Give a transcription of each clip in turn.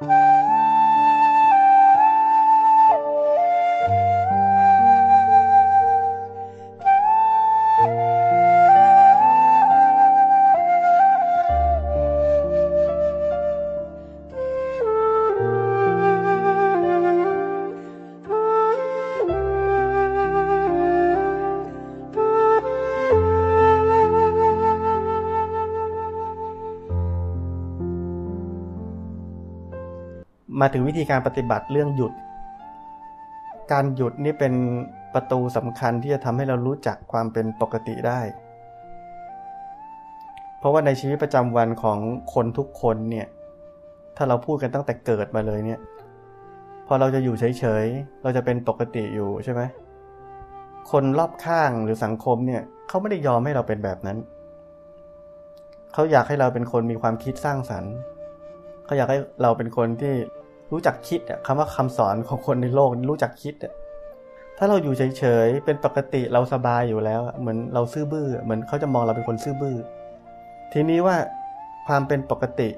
Bye. มาถึงวิธีการปฏิบัติเรื่องหยุด การหยุดนี่เป็นประตูสำคัญที่จะทำให้เรารู้จักความเป็นปกติได้ เพราะว่าในชีวิตประจำวันของคนทุกคนเนี่ย ถ้าเราพูดกันตั้งแต่เกิดมาเลยเนี่ย พอเราจะอยู่เฉยๆ เราจะเป็นปกติอยู่ใช่ไหม คนรอบข้างหรือสังคมเนี่ยเขาไม่ได้ยอมให้เราเป็นแบบนั้น เขาอยากให้เราเป็นคนมีความคิดสร้างสรรค์ เขาอยากให้เราเป็นคนที่ รู้จักคิดอะคำว่าคำสอนของคนในโลกรู้จักคิดอะถ้าเราอยู่เฉยๆเป็นปกติเราสบายอยู่แล้ว เหมือนเราซื่อบื้อ เหมือนเขาจะมองเราเป็นคนซื่อบื้อ ทีนี้ว่าความเป็นปกติ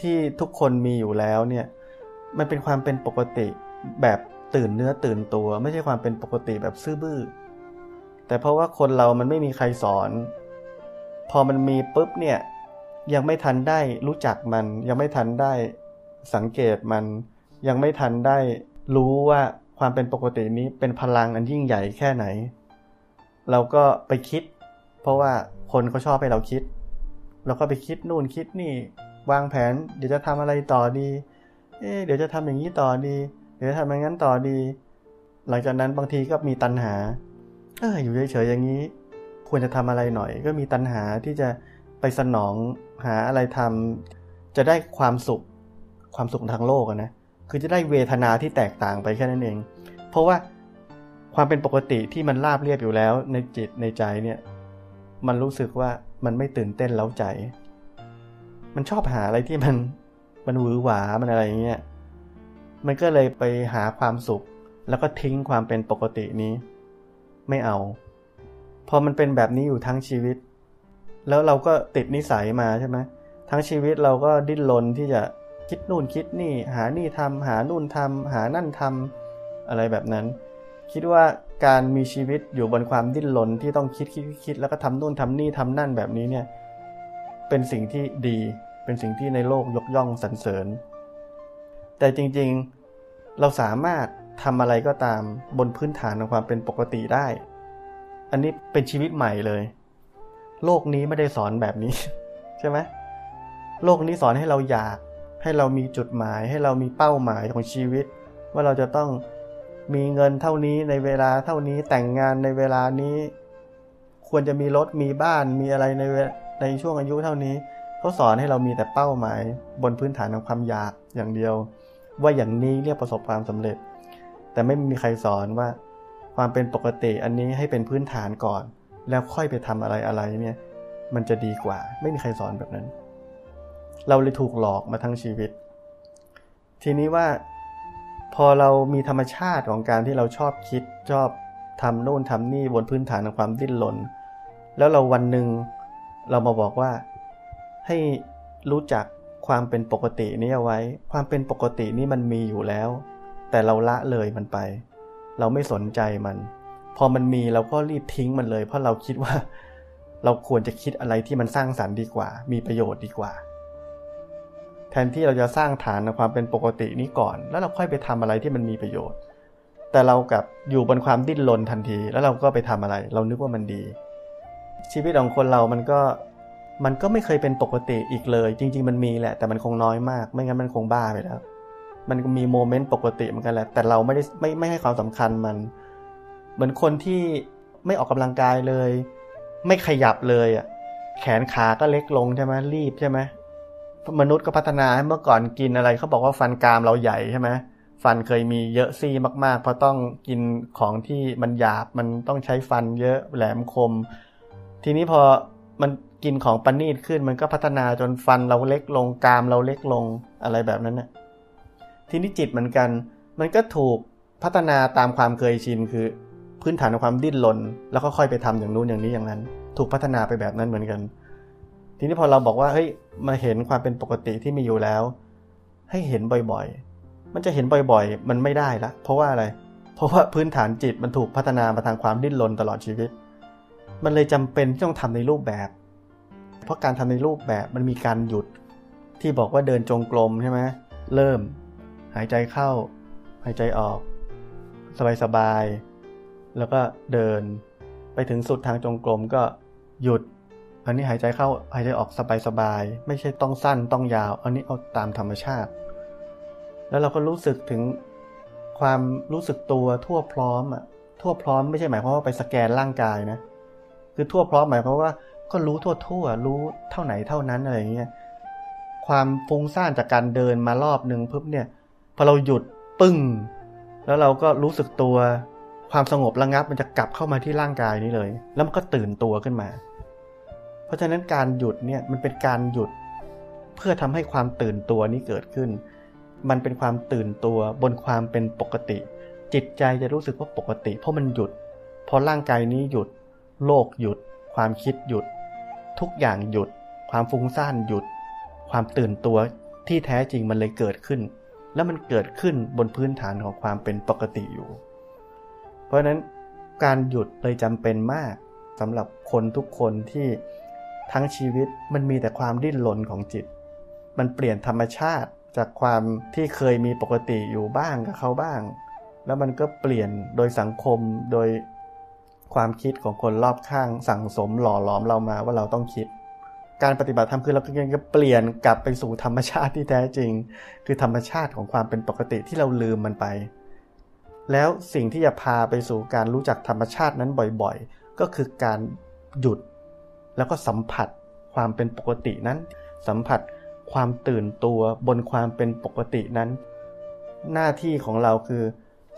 ที่ทุกคนมีอยู่แล้วเนี่ย มันเป็นความเป็นปกติแบบตื่นเนื้อตื่นตัว ไม่ใช่ความเป็นปกติแบบซื่อบื้อ แต่เพราะว่าคนเรามันไม่มีใครสอน พอมันมีปุ๊บเนี่ยยังไม่ทันได้รู้จักมันยังไม่ทันได้สังเกตมัน ยังไม่ทันได้รู้ว่าความเป็นปกตินี้เป็นพลังอันยิ่งใหญ่แค่ไหน เราก็ไปคิด เพราะว่าคนเขาชอบให้เราคิด เราก็ไปคิดนู่นคิดนี่ วางแผน เดี๋ยวจะทำอะไรต่อดี เอ๊เดี๋ยวจะทำอย่างนี้ต่อดี เดี๋ยวจะทำอย่างนั้นต่อดี หลังจากนั้นบางทีก็มีตัณหา เอออยู่เฉยๆอย่างนี้ ควรจะทำอะไรหน่อย ก็มีตัณหาที่จะไปสนองหาอะไรทำจะได้ความสุขความสุขทางโลกนะ คือจะได้เวทนาที่แตกต่างไปแค่นั้นเอง เพราะว่าความเป็นปกติที่มันราบเรียบอยู่แล้วในจิตในใจเนี่ย มันรู้สึกว่ามันไม่ตื่นเต้นเล้าใจ มันชอบหาอะไรที่มันมันหวือหวา มันอะไรอย่างเงี้ย มันก็เลยไปหาความสุข แล้วก็ทิ้งความเป็นปกตินี้ ไม่เอา พอมันเป็นแบบนี้อยู่ทั้งชีวิต แล้วเราก็ติดนิสัยมาใช่ไหมทั้งชีวิตเราก็ดิ้นรนที่จะ คิดนู่นคิดนี่ หานี่ทำหานู่นทำหานั่นทำอะไรแบบนั้น คิดว่าการมีชีวิตอยู่บนความดิ้นรนที่ต้องคิดคิดคิดแล้วก็ทำนู่นทำนี่ทำนั่นแบบนี้เนี่ยเป็นสิ่งที่ดีเป็นสิ่งที่ในโลกยกย่องสรรเสริญ แต่จริงๆเราสามารถทำอะไรก็ตามบนพื้นฐานของความเป็นปกติได้ อันนี้เป็นชีวิตใหม่เลย โลกนี้ไม่ได้สอนแบบนี้ ใช่ไหมโลกนี้สอนให้เราอยาก ให้เรามีจุดหมาย ให้เรามีเป้าหมายของชีวิต ว่าเราจะต้องมีเงินเท่านี้ในเวลาเท่านี้แต่งงานในเวลานี้ ควรจะมีรถมีบ้านมีอะไรในในช่วงอายุเท่านี้เขาสอนให้เรามีแต่เป้าหมาย บนพื้นฐานของความอยากอย่างเดียว ว่าอย่างนี้เรียกประสบความสำเร็จ แต่ไม่มีใครสอนว่า ความเป็นปกติอันนี้ให้เป็นพื้นฐานก่อน แล้วค่อยไปทำอะไรอะไรเนี่ยมันจะดีกว่า ไม่มีใครสอนแบบนั้น เราเลยถูกหลอกมาทั้งชีวิต ทีนี้ว่าพอเรามีธรรมชาติของการที่เราชอบคิดชอบทำโน่นทำนี่บนพื้นฐานของความดิ้นรนแล้วเราวันหนึ่งเรามาบอกว่าให้รู้จักความเป็นปกตินี้เอาไว้ ความเป็นปกตินี้มันมีอยู่แล้ว แต่เราละเลยมันไป เราไม่สนใจมัน พอมันมีเราก็รีบทิ้งมันเลย เพราะเราคิดว่า เราควรจะคิดอะไรที่มันสร้างสารรค์ดีกว่า มีประโยชน์ดีกว่า แทนที่เราจะสร้างฐานในความเป็นปกตินี้ก่อน แล้วเราค่อยไปทำอะไรที่มันมีประโยชน์ แต่เรากับอยู่บนความดิ้นรนทันที แล้วเราก็ไปทำอะไร เรานึกว่ามันดี ชีวิตของคนเรามันก็มันก็ไม่เคยเป็นปกติอีกเลย จริง ๆ มันมีแหละ แต่มันคงน้อยมาก ไม่งั้นมันคงบ้าไปแล้ว มันมีโมเมนต์ปกติเหมือนกันแหละ แต่เราไม่ได้ไม่ไม่ให้ความสำคัญมัน เหมือนคนที่ไม่ออกกำลังกายเลย ไม่ขยับเลยอะ แขนขาก็เล็กลงใช่ไหมรีบใช่ไหม มนุษย์ก็พัฒนาให้เมื่อก่อนกินอะไรเขาบอกว่าฟันกรามเราใหญ่ใช่ไหมฟันเคยมีเยอะซี่มากๆ เพราะต้องกินของที่มันหยาบมันต้องใช้ฟันเยอะแหลมคม ทีนี้พอมันกินของปนีตขึ้นมันก็พัฒนาจนฟันเราเล็กลงกรามเราเล็กลงอะไรแบบนั้นนะทีนี้จิตเหมือนกัน มันก็ถูกพัฒนาตามความเคยชินคือพื้นฐานของความดิ้นรนแล้วก็ค่อยไปทำอย่างนู้นอย่างนี้อย่างนั้น ถูกพัฒนาไปแบบนั้นเหมือนกัน ทีนี้พอเราบอกว่าเฮ้ยมาเห็นความเป็นปกติที่มีอยู่แล้ว ให้เห็นบ่อยๆ มันจะเห็นบ่อยๆ มันไม่ได้ละ เพราะว่าอะไร เพราะว่าพื้นฐานจิตมันถูกพัฒนามาทางความดิ้นรนตลอดชีวิต มันเลยจำเป็นที่ต้องทำในรูปแบบ เพราะการทำในรูปแบบมันมีการหยุดที่บอกว่าเดินจงกรมใช่ไหมเริ่ม หายใจเข้า หายใจออก สบายๆแล้วก็เดิน ไปถึงสุดทางจงกรมก็หยุด อันนี้หายใจเข้าหายใจออกสบายๆไม่ใช่ต้องสั้นต้องยาว อันนี้เอาตามธรรมชาติ แล้วเราก็รู้สึกถึงความรู้สึกตัวทั่วพร้อมอะทั่วพร้อมไม่ใช่หมายความว่าไปสแกนร่างกายนะ คือทั่วพร้อมหมายความว่าก็รู้ทั่วทั่วรู้เท่าไหนเท่านั้นอะไรอย่างเงี้ยความฟุ้งซ่านจากการเดินมารอบหนึ่งปุ๊บเนี่ยพอเราหยุดปึ้ง แล้วเราก็รู้สึกตัวความสงบระงับมันจะกลับเข้ามาที่ร่างกายนี้เลย แล้วมันก็ตื่นตัวขึ้นมา เพราะฉะนั้นการหยุดเนี่ยมันเป็นการหยุดเพื่อทำให้ความตื่นตัวนี้เกิดขึ้น มันเป็นความตื่นตัวบนความเป็นปกติ จิตใจจะรู้สึกว่าปกติ เพราะมันหยุด พอร่างกายนี้หยุด โลกหยุด ความคิดหยุด ทุกอย่างหยุด ความฟุ้งซ่านหยุด ความตื่นตัวที่แท้จริงมันเลยเกิดขึ้น แล้วมันเกิดขึ้นบนพื้นฐานของความเป็นปกติอยู่ เพราะฉะนั้นการหยุดเลยจำเป็นมากสำหรับคนทุกคนที่ ทั้งชีวิตมันมีแต่ความดิ้นรนของจิต มันเปลี่ยนธรรมชาติจากความที่เคยมีปกติอยู่บ้างกับเขาบ้าง แล้วมันก็เปลี่ยนโดยสังคมโดยความคิดของคนรอบข้างสั่งสมหล่อหลอมเรามาว่าเราต้องคิด การปฏิบัติธรรมคือเราก็เปลี่ยนกลับไปสู่ธรรมชาติที่แท้จริง คือธรรมชาติของความเป็นปกติที่เราลืมมันไป แล้วสิ่งที่จะพาไปสู่การรู้จักธรรมชาตินั้นบ่อยๆ ก็คือการหยุด แล้วก็สัมผัสความเป็นปกตินั้น สัมผัสความตื่นตัวบนความเป็นปกตินั้น หน้าที่ของเราคือ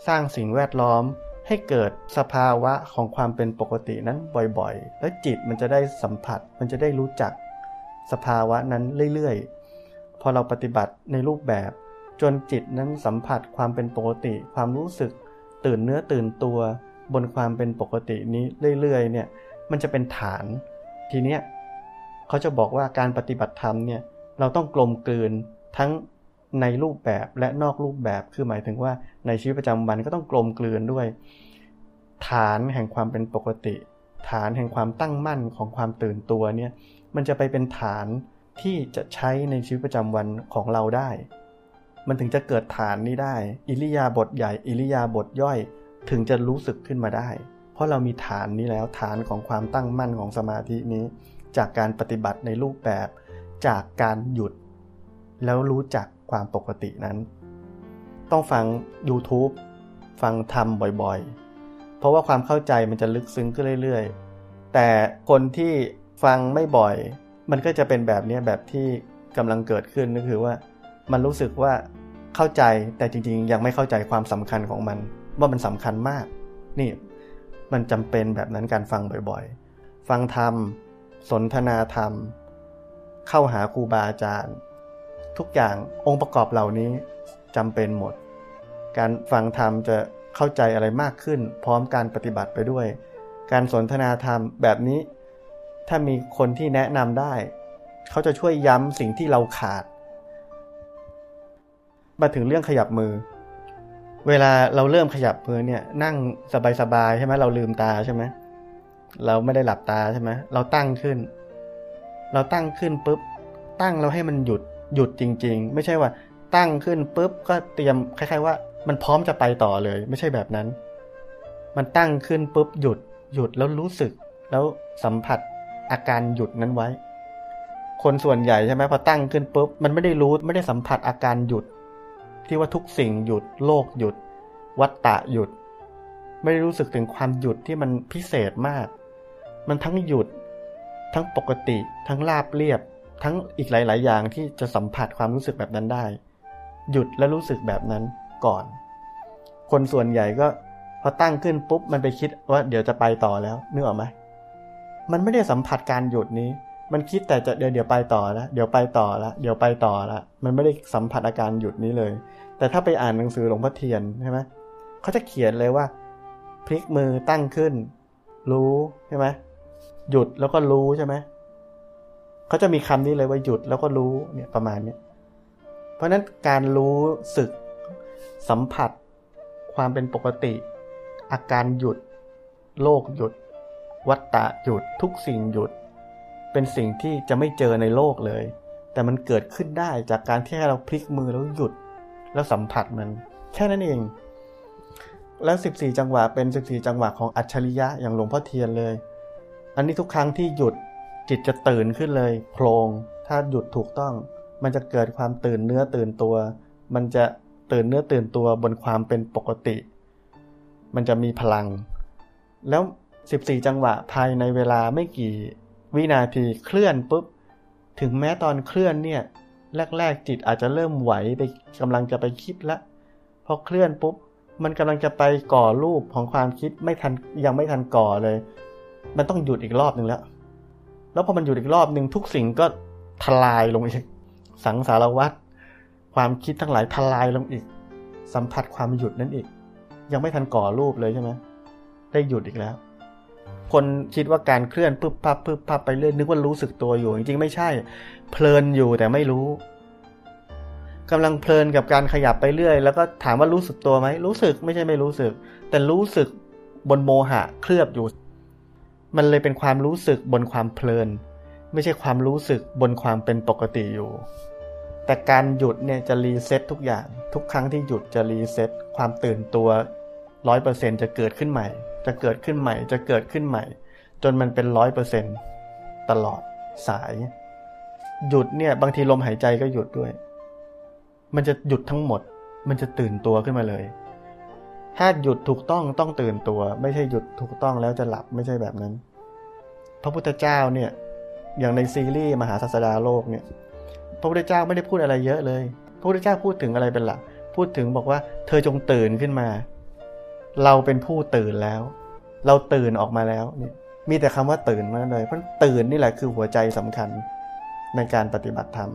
สร้างสิ่งแวดล้อมให้เกิดสภาวะของความเป็นปกตินั้นบ่อยๆ แล้วจิตมันจะได้สัมผัส มันจะได้รู้จักสภาวะนั้นเรื่อยๆ พอเราปฏิบัติในรูปแบบ จนจิตนั้นสัมผัสความเป็นปกติ ความรู้สึก ตื่นเนื้อตื่นตัว บนความเป็นปกตินี้เรื่อยๆ เนี่ย มันจะเป็นฐาน ทีเนี้ยเขาจะบอกว่าการปฏิบัติธรรมเนี่ยเราต้องกลมกลืนทั้งในรูปแบบและนอกรูปแบบ คือหมายถึงว่าในชีวิตประจำวันก็ต้องกลมกลืนด้วย ฐานแห่งความเป็นปกติ ฐานแห่งความตั้งมั่นของความตื่นตัวเนี่ยมันจะไปเป็นฐานที่จะใช้ในชีวิตประจำวันของเราได้ มันถึงจะเกิดฐานนี้ได้ อิริยาบถใหญ่ อิริยาบถย่อย ถึงจะรู้สึกขึ้นมาได้ เพราะเรามีฐานนี้แล้วฐานของความตั้งมั่นของสมาธินี้ จากการปฏิบัติในรูปแบบ จากการหยุด แล้วรู้จักความปกตินั้น ต้องฟัง YouTube ฟังธรรมบ่อยๆ เพราะว่าความเข้าใจมันจะลึกซึ้งขึ้นเรื่อยๆ แต่คนที่ฟังไม่บ่อย มันก็จะเป็นแบบนี้แบบที่กำลังเกิดขึ้นก็คือว่า มันรู้สึกว่าเข้าใจแต่จริงๆ ยังไม่เข้าใจความสำคัญของมัน ว่ามันสำคัญมาก นี่ มันจำเป็นแบบนั้นการฟังบ่อยๆ ฟังธรรม สนทนาธรรม เข้าหาครูบาอาจารย์ ทุกอย่างองค์ประกอบเหล่านี้จำเป็นหมด การฟังธรรมจะเข้าใจอะไรมากขึ้น พร้อมการปฏิบัติไปด้วย การสนทนาธรรมแบบนี้ ถ้ามีคนที่แนะนำได้ เขาจะช่วยย้ำสิ่งที่เราขาด มาถึงเรื่องขยับมือ เวลาเราเริ่มขยับมือเนี่ย นั่งสบายๆใช่ไหมเราลืมตาใช่ไหมเราไม่ได้หลับตาใช่ไหมเราตั้งขึ้น เราตั้งขึ้นปุ๊บ ตั้งเราให้มันหยุดหยุดจริง ๆ ไม่ใช่ว่า ตั้งขึ้นปุ๊บก็เตรียมคล้าย ๆ ว่า มันพร้อมจะไปต่อเลย ไม่ใช่แบบนั้น มันตั้งขึ้นปุ๊บหยุด หยุดแล้วรู้สึก แล้วสัมผัสอาการหยุดนั้นไว้ คนส่วนใหญ่ใช่ไหมพอตั้งขึ้นปุ๊บมันไม่ได้รู้ไม่ได้สัมผัสอาการหยุด ที่ว่าทุกสิ่งหยุดโลกหยุด วัตตะหยุด ไม่ได้รู้สึกถึงความหยุดที่มันพิเศษมาก มันทั้งหยุด ทั้งปกติ ทั้งราบเรียบ ทั้งอีกหลาย ๆ อย่างที่จะสัมผัสความรู้สึกแบบนั้นได้ หยุดและรู้สึกแบบนั้นก่อน คนส่วนใหญ่ก็พอตั้งขึ้นปุ๊บมันไปคิดว่าเดี๋ยวจะไปต่อแล้วนึกออกไหมมันไม่ได้สัมผัสการหยุดนี้ มันคิดแต่จะเดี๋ยวเดี๋ยวไปต่อแล้วเดี๋ยวไปต่อแล้วเดี๋ยวไปต่อละมันไม่ได้สัมผัสอาการหยุดนี้เลย แต่ถ้าไปอ่านหนังสือหลวงพ่อเทียนใช่ไหมเขาจะเขียนเลยว่า พลิกมือตั้งขึ้น รู้ใช่ไหมหยุดแล้วก็รู้ใช่ไหมเขาจะมีคำนี้เลยว่าหยุดแล้วก็รู้เนี่ยประมาณเนี้ยเพราะราะนั้นการรู้สึกสัมผัส ความเป็นปกติ อาการหยุด โลกหยุด วัตตะหยุดทุกสิ่งหยุด เป็นสิ่งที่จะไม่เจอในโลกเลย แต่มันเกิดขึ้นได้จากการที่เราพลิกมือแล้วหยุด แล้วสัมผัสมัน แค่นั้นเอง แล้ว 14 จังหวะเป็น 14 จังหวะของอัจฉริยะอย่างหลวงพ่อเทียนเลย อันนี้ทุกครั้งที่หยุดจิตจะตื่นขึ้นเลยโพลงถ้าหยุดถูกต้อง มันจะเกิดความตื่นเนื้อตื่นตัว มันจะตื่นเนื้อตื่นตัวบนความเป็นปกติ มันจะมีพลัง แล้ว 14 จังหวะภายในเวลาไม่กี่ วินาทีเคลื่อนปุ๊บ ถึงแม้ตอนเคลื่อนเนี่ย แรก ๆ จิตอาจจะเริ่มไหวไปกำลังจะไปคิดละพอเคลื่อนปุ๊บ มันกำลังจะไปก่อรูปของความคิดไม่ทันยังไม่ทันก่อเลย มันต้องหยุดอีกรอบหนึ่งแล้ว แล้วพอมันหยุดอีกรอบหนึ่งทุกสิ่งก็ทลายลงอีกสังสารวัตรความคิดทั้งหลายทลายลงอีก สัมผัสความหยุดนั่นอีก ยังไม่ทันก่อรูปเลยใช่ไหมได้หยุดอีกแล้ว คนคิดว่าการเคลื่อนปึ๊บพับปึ๊บพับไปเรื่อยนึกว่ารู้สึกตัวอยู่ จริงๆไม่ใช่ เพลินอยู่แต่ไม่รู้กำลังเพลินกับการขยับไปเรื่อย แล้วก็ถามว่ารู้สึกตัวไหมรู้สึกไม่ใช่ไม่รู้สึก แต่รู้สึกบนโมหะเคลือบอยู่ มันเลยเป็นความรู้สึกบนความเพลิน ไม่ใช่ความรู้สึกบนความเป็นปกติอยู่ แต่การหยุดเนี่ยจะรีเซ็ตทุกอย่าง ทุกครั้งที่หยุดจะรีเซ็ตความตื่นตัวร้อยเปอร์เซ็นจะเกิดขึ้นใหม่ จะเกิดขึ้นใหม่ จะเกิดขึ้นใหม่ จนมันเป็นร้อยเปอร์เซ็นตลอดสาย หยุดเนี่ย บางทีลมหายใจก็หยุดด้วย มันจะหยุดทั้งหมด มันจะตื่นตัวขึ้นมาเลย ถ้าหยุดถูกต้องต้องตื่นตัว ไม่ใช่หยุดถูกต้องแล้วจะหลับไม่ใช่แบบนั้น พระพุทธเจ้าเนี่ย อย่างในซีรีส์มหาศาสดาโลกเนี่ย พระพุทธเจ้าไม่ได้พูดอะไรเยอะเลย พระพุทธเจ้าพูดถึงอะไรเป็นหลัก พูดถึงบอกว่า เธอจงตื่นขึ้นมา เราเป็นผู้ตื่นแล้ว เราตื่นออกมาแล้วนี่มีแต่คำว่าตื่นมาเลยเพราะตื่นนี่แหละคือหัวใจสำคัญในการปฏิบัติธรรม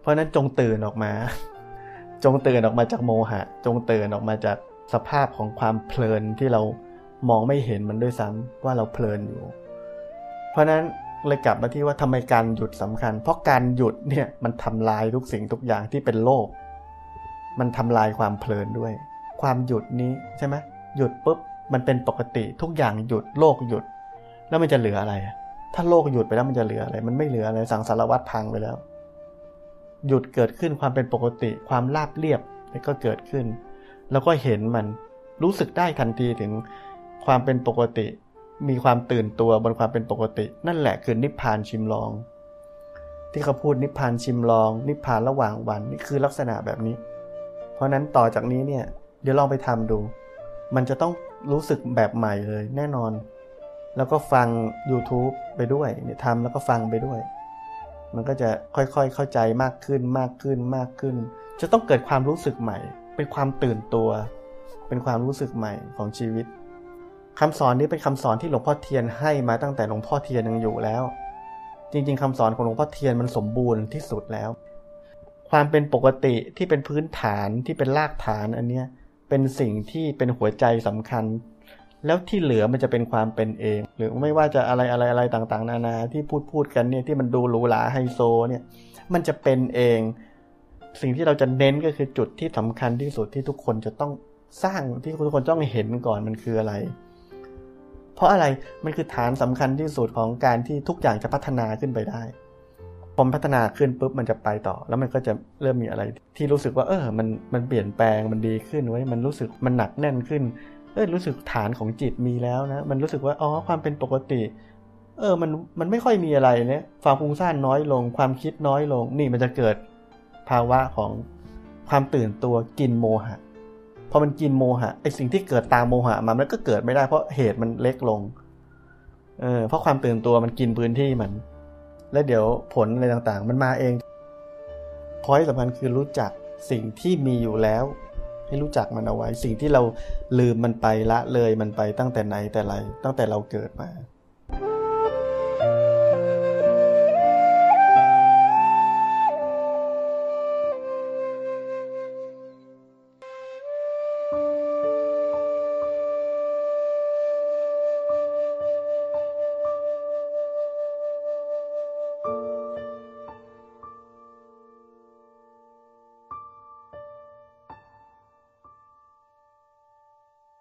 เพราะนั้นจงตื่นออกมา จงตื่นออกมาจากโมหะ จงตื่นออกมาจากสภาพของความเพลินที่เรามองไม่เห็นมันด้วยซ้ำว่าเราเพลินอยู่ เพราะนั้นเลยกลับมาที่ว่าทำไมการหยุดสำคัญ เพราะการหยุดเนี่ยมันทำลายทุกสิ่งทุกอย่างที่เป็นโลก มันทำลายความเพลินด้วย ความหยุดนี้ใช่ไหมหยุดปุ๊บมันเป็นปกติทุกอย่างหยุดโลกหยุด แล้วมันจะเหลืออะไร ถ้าโลกหยุดไปแล้วมันจะเหลืออะไร มันไม่เหลืออะไรสังสารวัตรพังไปแล้ว หยุดเกิดขึ้นความเป็นปกติความราบเรียบก็เกิดขึ้น แล้วก็เห็นมันรู้สึกได้ทันทีถึงความเป็นปกติ มีความตื่นตัวบนความเป็นปกติ นั่นแหละคือนิพพานชิมลอง ที่เขาพูดนิพพานชิมลอง นิพพานระหว่างวันนี่คือลักษณะแบบนี้ เพราะนั้นต่อจากนี้เนี่ย เดี๋ยวลองไปทำดู มันจะต้องรู้สึกแบบใหม่เลยแน่นอน แล้วก็ฟัง YouTube ไปด้วยเนี่ยทำแล้วก็ฟังไปด้วย มันก็จะค่อยๆเข้าใจมากขึ้นมากขึ้นมากขึ้น จะต้องเกิดความรู้สึกใหม่ เป็นความตื่นตัว เป็นความรู้สึกใหม่ของชีวิตคำสอนนี้เป็นคำสอนที่หลวงพ่อเทียนให้มาตั้งแต่หลวงพ่อเทียนยังอยู่แล้ว จริง ๆคำสอนของหลวงพ่อเทียนมันสมบูรณ์ที่สุดแล้ว ความเป็นปกติที่เป็นพื้นฐานที่เป็นรากฐานอันเนี้ย เป็นสิ่งที่เป็นหัวใจสำคัญ แล้วที่เหลือมันจะเป็นความเป็นเอง หรือไม่ว่าจะอะไรอะไรอะไรต่างๆ นานาที่พูดพูดกันเนี่ยที่มันดูหรูหราไฮโซเนี่ยมันจะเป็นเอง สิ่งที่เราจะเน้นก็คือจุดที่สำคัญที่สุดที่ทุกคนจะต้องสร้างที่ทุกคนต้องเห็นก่อนมันคืออะไร เพราะอะไรมันคือฐานสำคัญที่สุดของการที่ทุกอย่างจะพัฒนาขึ้นไปได้ พอพัฒนาขึ้นปุ๊บมันจะไปต่อ แล้วมันก็จะเริ่มมีอะไรที่รู้สึกว่า เออ มันมันเปลี่ยนแปลงมันดีขึ้นไว้มันรู้สึกมันหนักแน่นขึ้น เออรู้สึกฐานของจิตมีแล้วนะ มันรู้สึกว่าอ๋อความเป็นปกติ เออมันมันไม่ค่อยมีอะไรเนี่ยความฟุ้งซ่านน้อยลง ความคิดน้อยลง นี่มันจะเกิดภาวะของความตื่นตัวกินโมหะพอมันกินโมหะไอสิ่งที่เกิดตามโมหะมามันก็เกิดไม่ได้เพราะเหตุมันเล็กลงเออเพราะความตื่นตัวมันกินพื้นที่มัน แล้วเดี๋ยวผลอะไรต่างๆ มันมาเองพอยสำคัญคือรู้จักสิ่งที่มีอยู่แล้ว ให้รู้จักมันเอาไว้ สิ่งที่เราลืมมันไปละเลยมันไปตั้งแต่ไหนแต่ไรตั้งแต่เราเกิดมา